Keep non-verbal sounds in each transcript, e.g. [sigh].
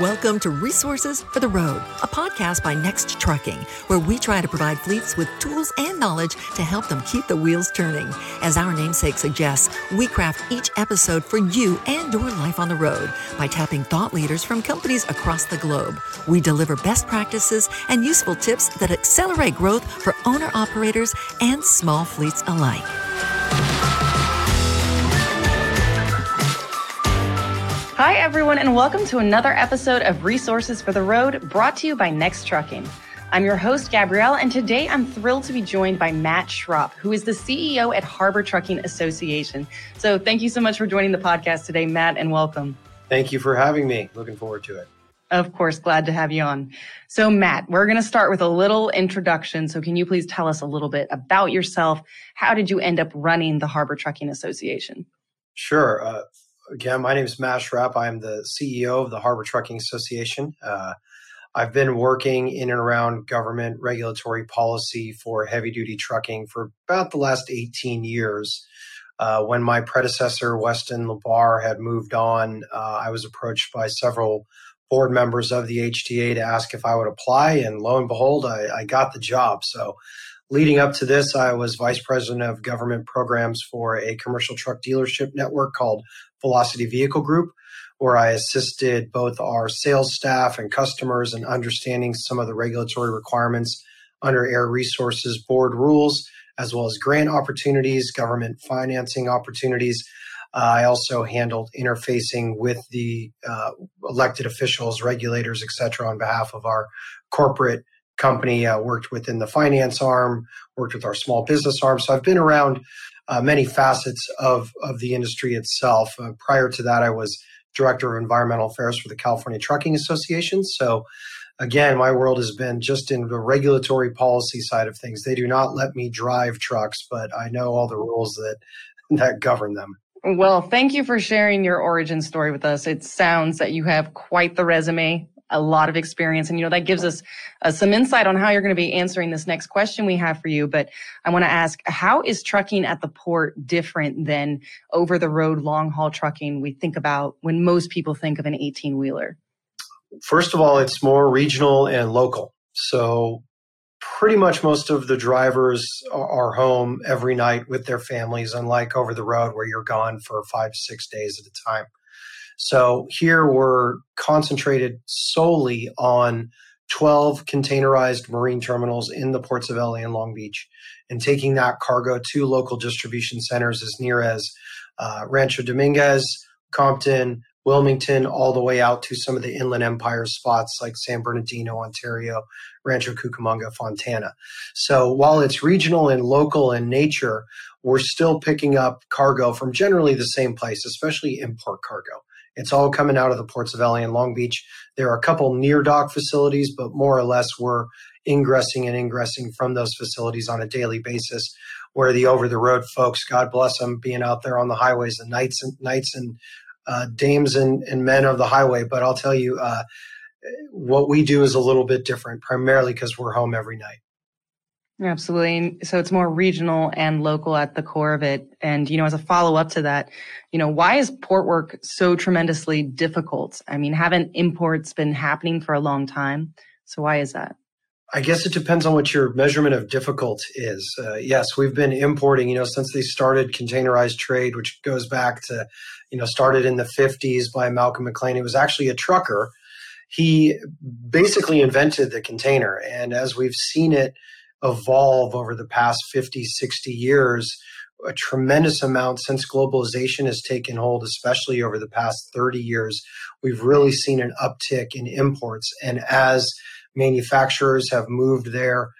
Welcome to Resources for the Road, a podcast by Next Trucking, where we try to provide fleets with tools and knowledge to help them keep the wheels turning. As our namesake suggests, we craft each episode for you and your life on the road by tapping thought leaders from companies across the globe. We deliver best practices and useful tips that accelerate growth for owner operators and small fleets alike. Hi, everyone, and welcome to another episode of Resources for the Road brought to you by Next Trucking. I'm your host, Gabrielle, and today I'm thrilled to be joined by Matt Schrap, who is the CEO at Harbor Trucking Association. So thank you so much for joining the podcast today, Matt, and welcome. Thank you for having me. Looking forward to it. Of course, glad to have you on. So, Matt, we're going to start with a little introduction. So, can you please tell us a little bit about yourself? How did you end up running the Harbor Trucking Association? Sure. Uh, again, my name is Matt Schrap. I'm the CEO of the Harbor Trucking Association. Uh, I've been working in and around government regulatory policy for heavy duty trucking for about the last 18 years. Uh, when my predecessor, Weston LaBar, had moved on, uh, I was approached by several board members of the HTA to ask if I would apply. And lo and behold, I, I got the job. So leading up to this, I was vice president of government programs for a commercial truck dealership network called Velocity Vehicle Group, where I assisted both our sales staff and customers in understanding some of the regulatory requirements under Air Resources Board rules, as well as grant opportunities, government financing opportunities. I also handled interfacing with the uh, elected officials, regulators, et cetera, on behalf of our corporate company. Uh, worked within the finance arm, worked with our small business arm. So I've been around uh, many facets of, of the industry itself. Uh, prior to that, I was director of environmental affairs for the California Trucking Association. So, again, my world has been just in the regulatory policy side of things. They do not let me drive trucks, but I know all the rules that that govern them. Well, thank you for sharing your origin story with us. It sounds that you have quite the resume a lot of experience. And, you know, that gives us uh, some insight on how you're going to be answering this next question we have for you. But I want to ask, how is trucking at the port different than over the road long haul trucking we think about when most people think of an 18 wheeler? First of all, it's more regional and local. So pretty much most of the drivers are home every night with their families, unlike over the road where you're gone for five, six days at a time. So here we're concentrated solely on 12 containerized marine terminals in the ports of LA and Long Beach and taking that cargo to local distribution centers as near as uh, Rancho Dominguez, Compton, Wilmington, all the way out to some of the Inland Empire spots like San Bernardino, Ontario, Rancho Cucamonga, Fontana. So while it's regional and local in nature, we're still picking up cargo from generally the same place, especially import cargo. It's all coming out of the ports of LA and Long Beach. There are a couple near dock facilities, but more or less we're ingressing and ingressing from those facilities on a daily basis. Where the over the road folks, God bless them, being out there on the highways, the nights and knights and uh, dames and, and men of the highway. But I'll tell you, uh, what we do is a little bit different, primarily because we're home every night. Absolutely. So it's more regional and local at the core of it. And, you know, as a follow up to that, you know, why is port work so tremendously difficult? I mean, haven't imports been happening for a long time? So why is that? I guess it depends on what your measurement of difficult is. Uh, yes, we've been importing, you know, since they started containerized trade, which goes back to, you know, started in the 50s by Malcolm McLean. It was actually a trucker. He basically invented the container. And as we've seen it, evolve over the past 50, 60 years, a tremendous amount since globalization has taken hold, especially over the past 30 years. We've really seen an uptick in imports. And as manufacturers have moved their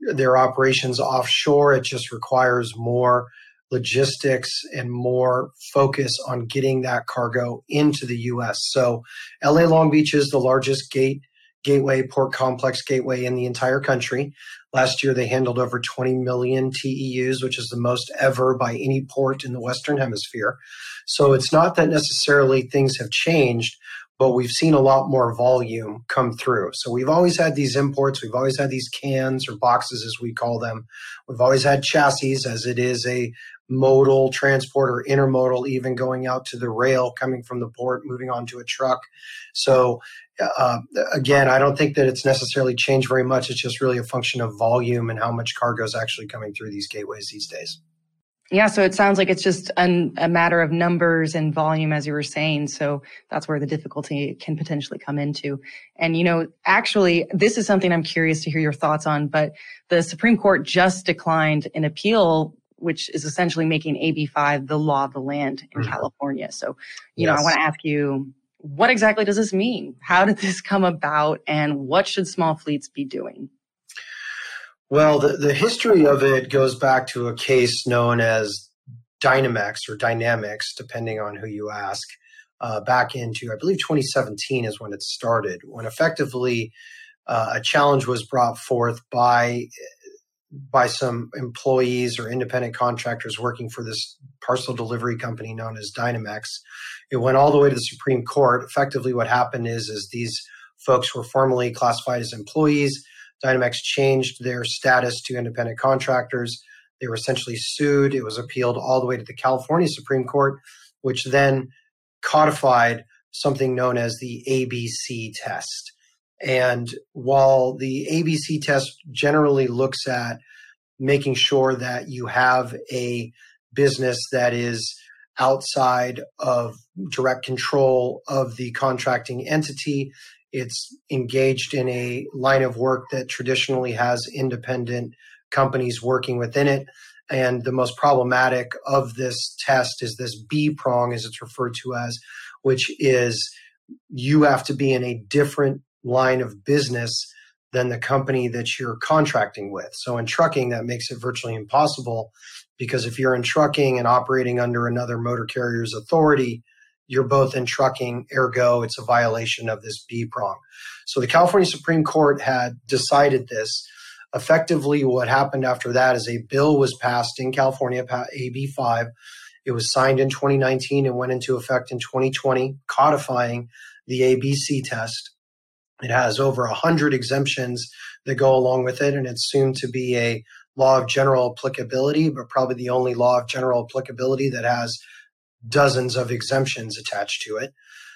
their operations offshore, it just requires more logistics and more focus on getting that cargo into the US. So LA Long Beach is the largest gate gateway port complex gateway in the entire country. Last year, they handled over 20 million TEUs, which is the most ever by any port in the Western Hemisphere. So it's not that necessarily things have changed, but we've seen a lot more volume come through. So we've always had these imports, we've always had these cans or boxes, as we call them. We've always had chassis, as it is a modal transport or intermodal, even going out to the rail, coming from the port, moving on to a truck. So, uh, again, I don't think that it's necessarily changed very much. It's just really a function of volume and how much cargo is actually coming through these gateways these days. Yeah, so it sounds like it's just an, a matter of numbers and volume, as you were saying. So that's where the difficulty can potentially come into. And, you know, actually, this is something I'm curious to hear your thoughts on, but the Supreme Court just declined an appeal which is essentially making AB5 the law of the land in mm-hmm. California. So, you yes. know, I want to ask you, what exactly does this mean? How did this come about and what should small fleets be doing? Well, the, the history of it goes back to a case known as Dynamex or Dynamics, depending on who you ask, uh, back into, I believe, 2017 is when it started, when effectively uh, a challenge was brought forth by by some employees or independent contractors working for this parcel delivery company known as Dynamex. It went all the way to the Supreme Court. Effectively, what happened is, is these folks were formally classified as employees. Dynamex changed their status to independent contractors. They were essentially sued. It was appealed all the way to the California Supreme Court, which then codified something known as the ABC test. And while the ABC test generally looks at making sure that you have a business that is outside of direct control of the contracting entity, it's engaged in a line of work that traditionally has independent companies working within it. And the most problematic of this test is this B prong, as it's referred to as, which is you have to be in a different line of business than the company that you're contracting with. So in trucking, that makes it virtually impossible because if you're in trucking and operating under another motor carrier's authority, you're both in trucking, ergo, it's a violation of this B prong. So the California Supreme Court had decided this. Effectively, what happened after that is a bill was passed in California, AB 5. It was signed in 2019 and went into effect in 2020, codifying the ABC test. It has over 100 exemptions that go along with it, and it's soon to be a law of general applicability, but probably the only law of general applicability that has dozens of exemptions attached to it.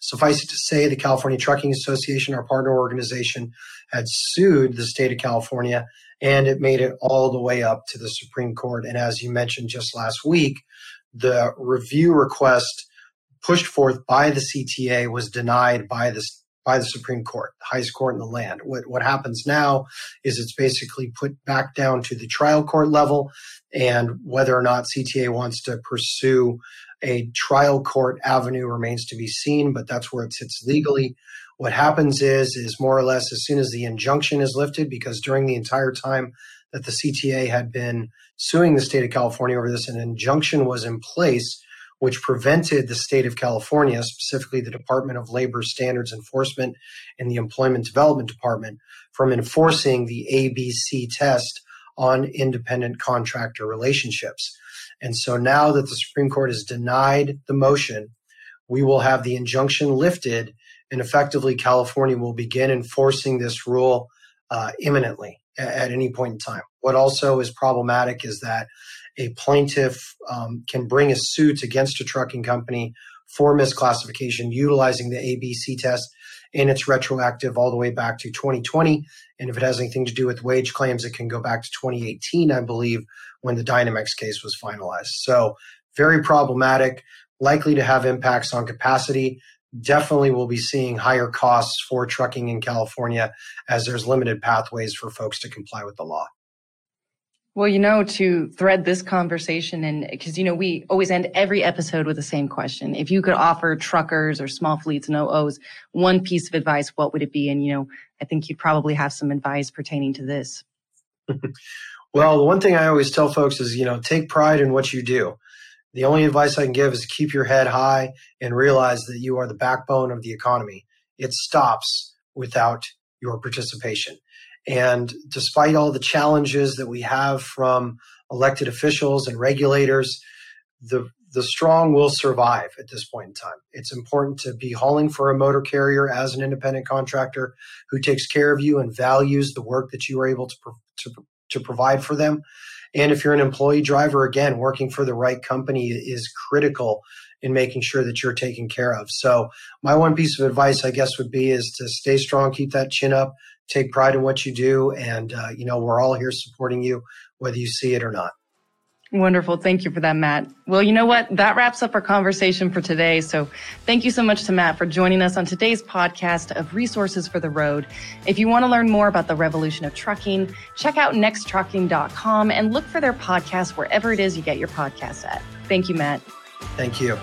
Suffice it to say, the California Trucking Association, our partner organization, had sued the state of California and it made it all the way up to the Supreme Court. And as you mentioned just last week, the review request pushed forth by the CTA was denied by the by the Supreme Court, the highest court in the land. What, what happens now is it's basically put back down to the trial court level, and whether or not CTA wants to pursue a trial court avenue remains to be seen, but that's where it sits legally. What happens is, is more or less as soon as the injunction is lifted, because during the entire time that the CTA had been suing the state of California over this, an injunction was in place which prevented the state of California, specifically the Department of Labor Standards Enforcement and the Employment Development Department, from enforcing the ABC test on independent contractor relationships. And so now that the Supreme Court has denied the motion, we will have the injunction lifted, and effectively California will begin enforcing this rule uh, imminently at any point in time. What also is problematic is that a plaintiff um, can bring a suit against a trucking company for misclassification utilizing the ABC test, and it's retroactive all the way back to 2020. And if it has anything to do with wage claims, it can go back to 2018, I believe, when the Dynamex case was finalized. So, very problematic, likely to have impacts on capacity. Definitely will be seeing higher costs for trucking in California as there's limited pathways for folks to comply with the law. Well, you know, to thread this conversation and because, you know, we always end every episode with the same question. If you could offer truckers or small fleets and OOs one piece of advice, what would it be? And, you know, I think you'd probably have some advice pertaining to this. [laughs] well, the one thing I always tell folks is, you know, take pride in what you do. The only advice I can give is keep your head high and realize that you are the backbone of the economy. It stops without your participation. And despite all the challenges that we have from elected officials and regulators, the the strong will survive at this point in time. It's important to be hauling for a motor carrier as an independent contractor who takes care of you and values the work that you are able to, to, to provide for them. And if you're an employee driver, again, working for the right company is critical in making sure that you're taken care of. So my one piece of advice, I guess, would be is to stay strong, keep that chin up, take pride in what you do, and uh, you know we're all here supporting you, whether you see it or not. Wonderful. Thank you for that, Matt. Well, you know what? That wraps up our conversation for today. So thank you so much to Matt for joining us on today's podcast of Resources for the Road. If you want to learn more about the revolution of trucking, check out nexttrucking.com and look for their podcast wherever it is you get your podcast at. Thank you, Matt. Thank you.